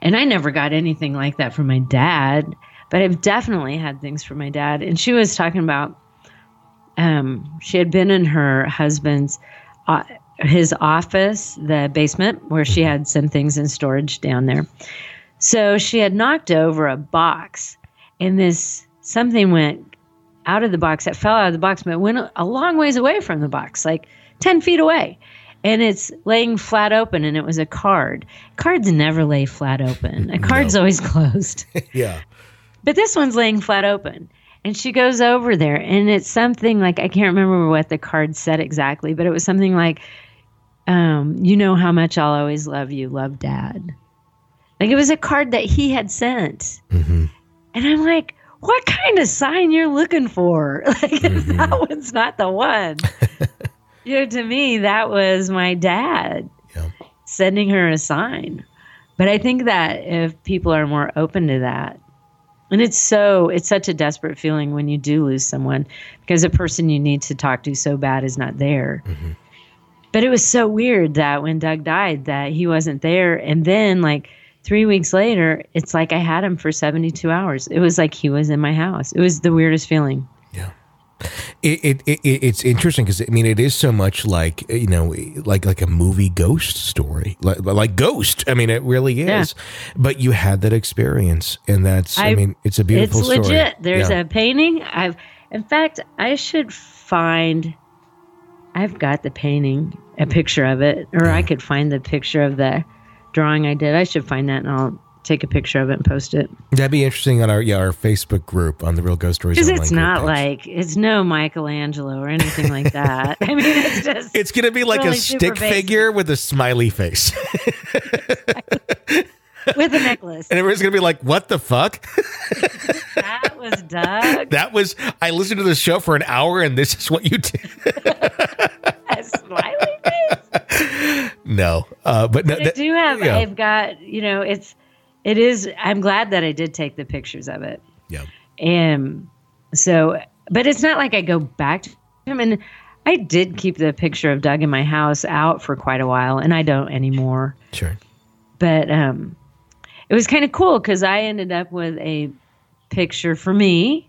And I never got anything like that from my dad, but I've definitely had things from my dad. And she was talking about, um, she had been in her husband's, uh, his office, the basement, where she had some things in storage down there. So she had knocked over a box, and this something went out of the box that fell out of the box, but went a long ways away from the box, like 10 feet away. And it's laying flat open, and it was a card. Cards never lay flat open, a card's always closed. Yeah. But this one's laying flat open. And she goes over there, and it's something like I can't remember what the card said exactly, but it was something like, um, "You know how much I'll always love you, love Dad." Like it was a card that he had sent, mm-hmm. and I'm like, "What kind of sign you're looking for? Like mm-hmm. that one's not the one." you know, to me, that was my dad Yeah. sending her a sign. But I think that if people are more open to that, and it's so, it's such a desperate feeling when you do lose someone because the person you need to talk to so bad is not there. Mm-hmm. But it was so weird that when Doug died, that he wasn't there. And then, like, three weeks later, it's like I had him for 72 hours. It was like he was in my house. It was the weirdest feeling. Yeah. It, it, it it's interesting because I mean it is so much like you know like like a movie ghost story like like Ghost I mean it really is but you had that experience and that's I, I- mean it's a beautiful it's story legit. There's Yeah. a painting. I've, in fact, I should find. I've got the painting, a picture of it, or I could find the picture of the drawing I did. I should find that and I'll take a picture of it and post it. that'd be interesting on our yeah our Facebook group on the Real Ghost Stories Because it's not like it's no Michelangelo or anything like that. I mean, it's just it's gonna be like really a stick figure with a smiley face with a necklace. and everyone's gonna be like what the fuck That was Doug. that was I listened to the show for an hour and this is what you did A smiley face. No uh, but no I do have. yeah. I've got. You know, it's. It is. I'm glad that I did take the pictures of it. yeah And so, but it's not like I go back to him. And I did keep the picture of Doug in my house out for quite a while, and I don't anymore. sure But um, it was kind of cool because I ended up with a picture for me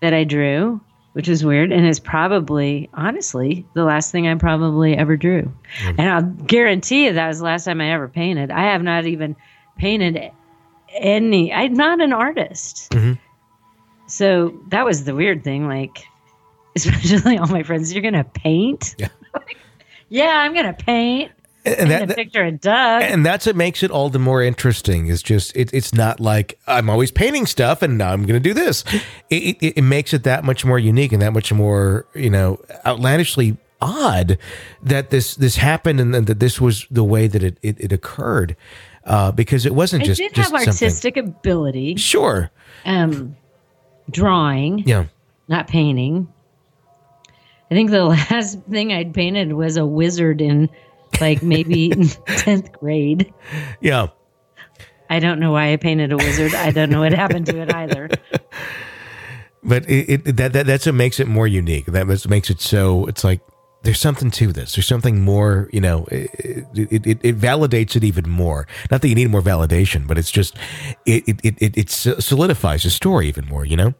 that I drew, which is weird, and it's probably, honestly, the last thing I probably ever drew. And I'll guarantee you that was the last time I ever painted. I have not even painted any. I'm not an artist. Mm-hmm. So that was the weird thing. Like, especially all my friends, you're gonna paint. Yeah. yeah, I'm gonna paint. And that, a picture of Doug. and that's what makes it all the more interesting is just it, it's not like i'm always painting stuff and now i'm going to do this. It, it, it makes it that much more unique and that much more you know outlandishly odd that this this happened and that this was the way that it it, it occurred uh, because it wasn't I just did just have something. artistic ability, sure. Um, drawing, yeah. Not painting. I think the last thing I'd painted was a wizard in like maybe 10th grade. Yeah. I don't know why I painted a wizard. I don't know what happened to it either. But it, it that, that that's what makes it more unique. That makes it so it's like there's something to this. There's something more, you know, it, it, it, it validates it even more. Not that you need more validation, but it's just, it, it, it, it, it solidifies the story even more, you know?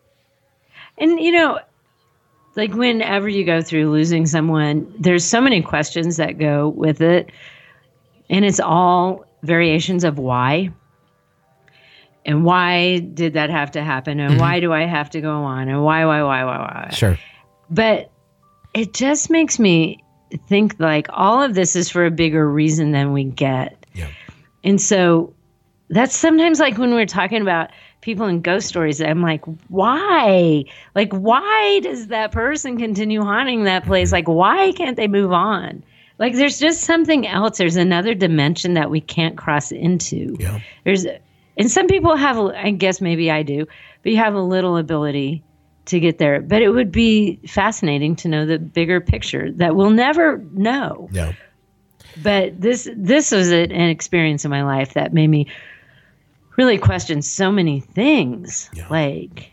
And you know, like whenever you go through losing someone, there's so many questions that go with it. And it's all variations of why. And why did that have to happen? And why mm-hmm. do I have to go on? And why, why, why, why, why? Sure. But it just makes me think like all of this is for a bigger reason than we get. Yeah. And so that's sometimes like when we're talking about people in ghost stories, I'm like, why? Like, why does that person continue haunting that place? Like, why can't they move on? Like, there's just something else. There's another dimension that we can't cross into. Yeah. There's, and some people have, I guess maybe I do, but you have a little ability to get there. But it would be fascinating to know the bigger picture that we'll never know Yeah. but this this was an experience in my life that made me really question so many things Yeah. like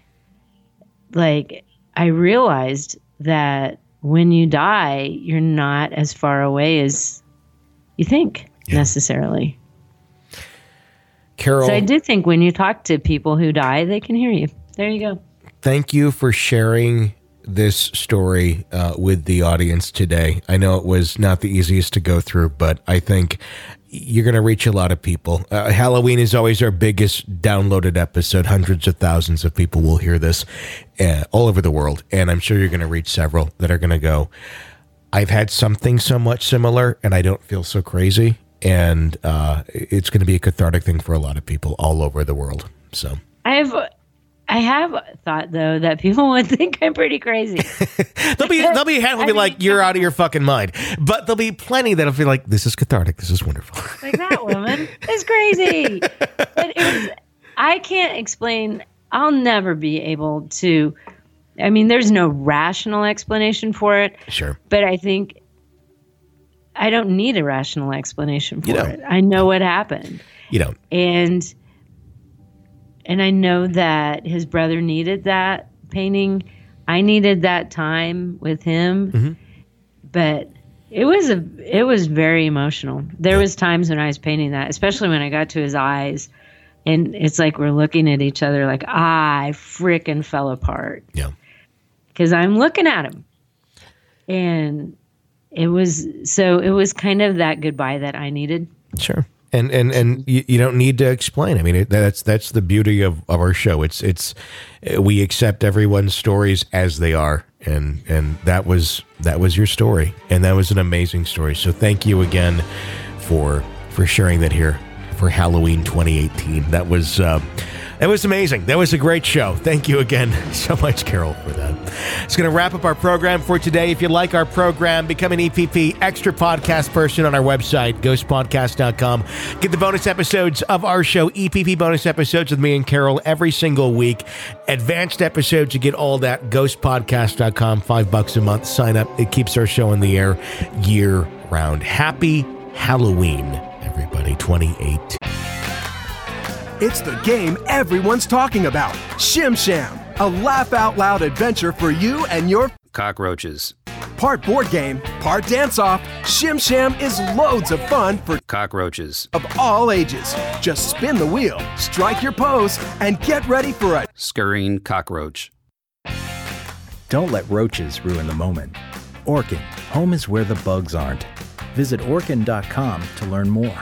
like i realized that when you die you're not as far away as you think Yeah. necessarily Carol, so i do think when you talk to people who die they can hear you there you go thank you for sharing this story uh, with the audience today. I know it was not the easiest to go through, but I think you're going to reach a lot of people. Uh, Halloween is always our biggest downloaded episode. Hundreds of thousands of people will hear this uh, all over the world. And I'm sure you're going to reach several that are going to go, I've had something somewhat similar and I don't feel so crazy. And uh, it's going to be a cathartic thing for a lot of people all over the world. So. i've i have thought though that people would think i'm pretty crazy There'll be there'll be handful be mean, like you're out of your fucking mind, but there'll be plenty that'll be like this is cathartic, this is wonderful. like that woman is crazy. But it was, I can't explain. I'll never be able to. I mean, there's no rational explanation for it, Sure, but I think I don't need a rational explanation for You don't. it. I know what happened, you know, and and I know that his brother needed that painting. I needed that time with him, Mm-hmm. but it was a it was very emotional. There was times when I was painting that, especially when I got to his eyes, and it's like we're looking at each other like I frickin' fell apart yeah, because I'm looking at him, and it was so it was kind of that goodbye that I needed. sure. And and and you, you don't need to explain. I mean, it, that's that's the beauty of, of our show. It's it's we accept everyone's stories as they are, and and that was that was your story, and that was an amazing story. So thank you again for for sharing that here for Halloween 2018. That was uh, that was amazing. That was a great show. Thank you again so much, Carol, for that. It's going to wrap up our program for today. If you like our program, become an EPP extra podcast person on our website, ghostpodcast.com. Get the bonus episodes of our show, EPP bonus episodes with me and Carol every single week. Advanced episodes, you get all that, ghostpodcast.com, five bucks a month. Sign up. It keeps our show in the air year round. Happy Halloween, everybody, 2018. It's the game everyone's talking about Shim Sham, a laugh out loud adventure for you and your Cockroaches. part board game, part dance off. Shim Sham is loads of fun for Cockroaches. of all ages. Just spin the wheel, strike your pose, and get ready for a Scurrying cockroach. Don't let roaches ruin the moment. Orkin, home is where the bugs aren't. Visit orkin.com to learn more.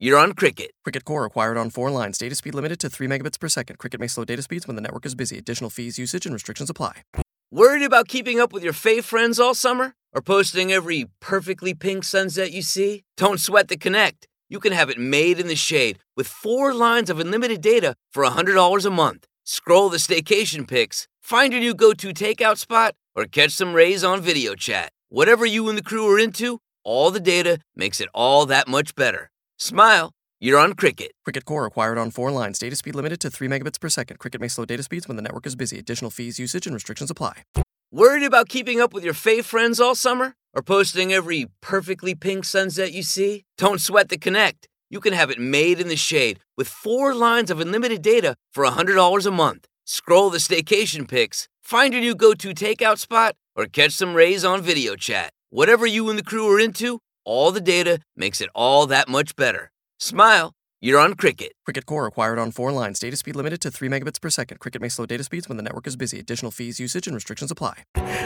you're on Cricket. Cricket Core acquired on four lines. Data speed limited to 3 megabits per second. Cricket may slow data speeds when the network is busy. Additional fees, usage, and restrictions apply. Worried about keeping up with your fave friends all summer? Or posting every perfectly pink sunset you see? Don't sweat the connect. you can have it made in the shade with four lines of unlimited data for $100 a month. Scroll the staycation pics, find your new go to takeout spot, or catch some rays on video chat. Whatever you and the crew are into, all the data makes it all that much better. Smile, you're on Cricket. Cricket Core acquired on four lines. Data speed limited to 3 megabits per second. Cricket may slow data speeds when the network is busy. Additional fees, usage, and restrictions apply. Worried about keeping up with your fave friends all summer? Or posting every perfectly pink sunset you see? Don't sweat the connect. You can have it made in the shade with four lines of unlimited data for $100 a month. Scroll the staycation pics, find your new go to takeout spot, or catch some rays on video chat. Whatever you and the crew are into, all the data makes it all that much better. Smile, you're on Cricket. Cricket Core acquired on four lines. Data speed limited to 3 megabits per second. Cricket may slow data speeds when the network is busy. Additional fees, usage, and restrictions apply.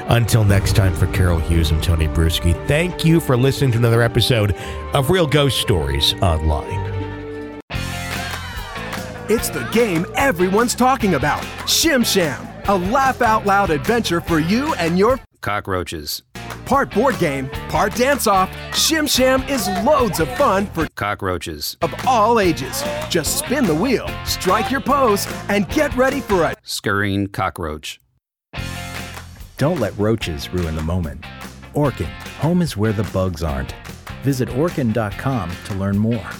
Until next time, for Carol Hughes and Tony Brueski, thank you for listening to another episode of Real Ghost Stories Online. It's the game everyone's talking about Shim Sham, a laugh out loud adventure for you and your Cockroaches. Part board game, part dance off. Shim Sham is loads of fun for Cockroaches. of all ages. Just spin the wheel, strike your pose, and get ready for a Scurrying cockroach. Don't let roaches ruin the moment. Orkin, home is where the bugs aren't. Visit Orkin.com to learn more.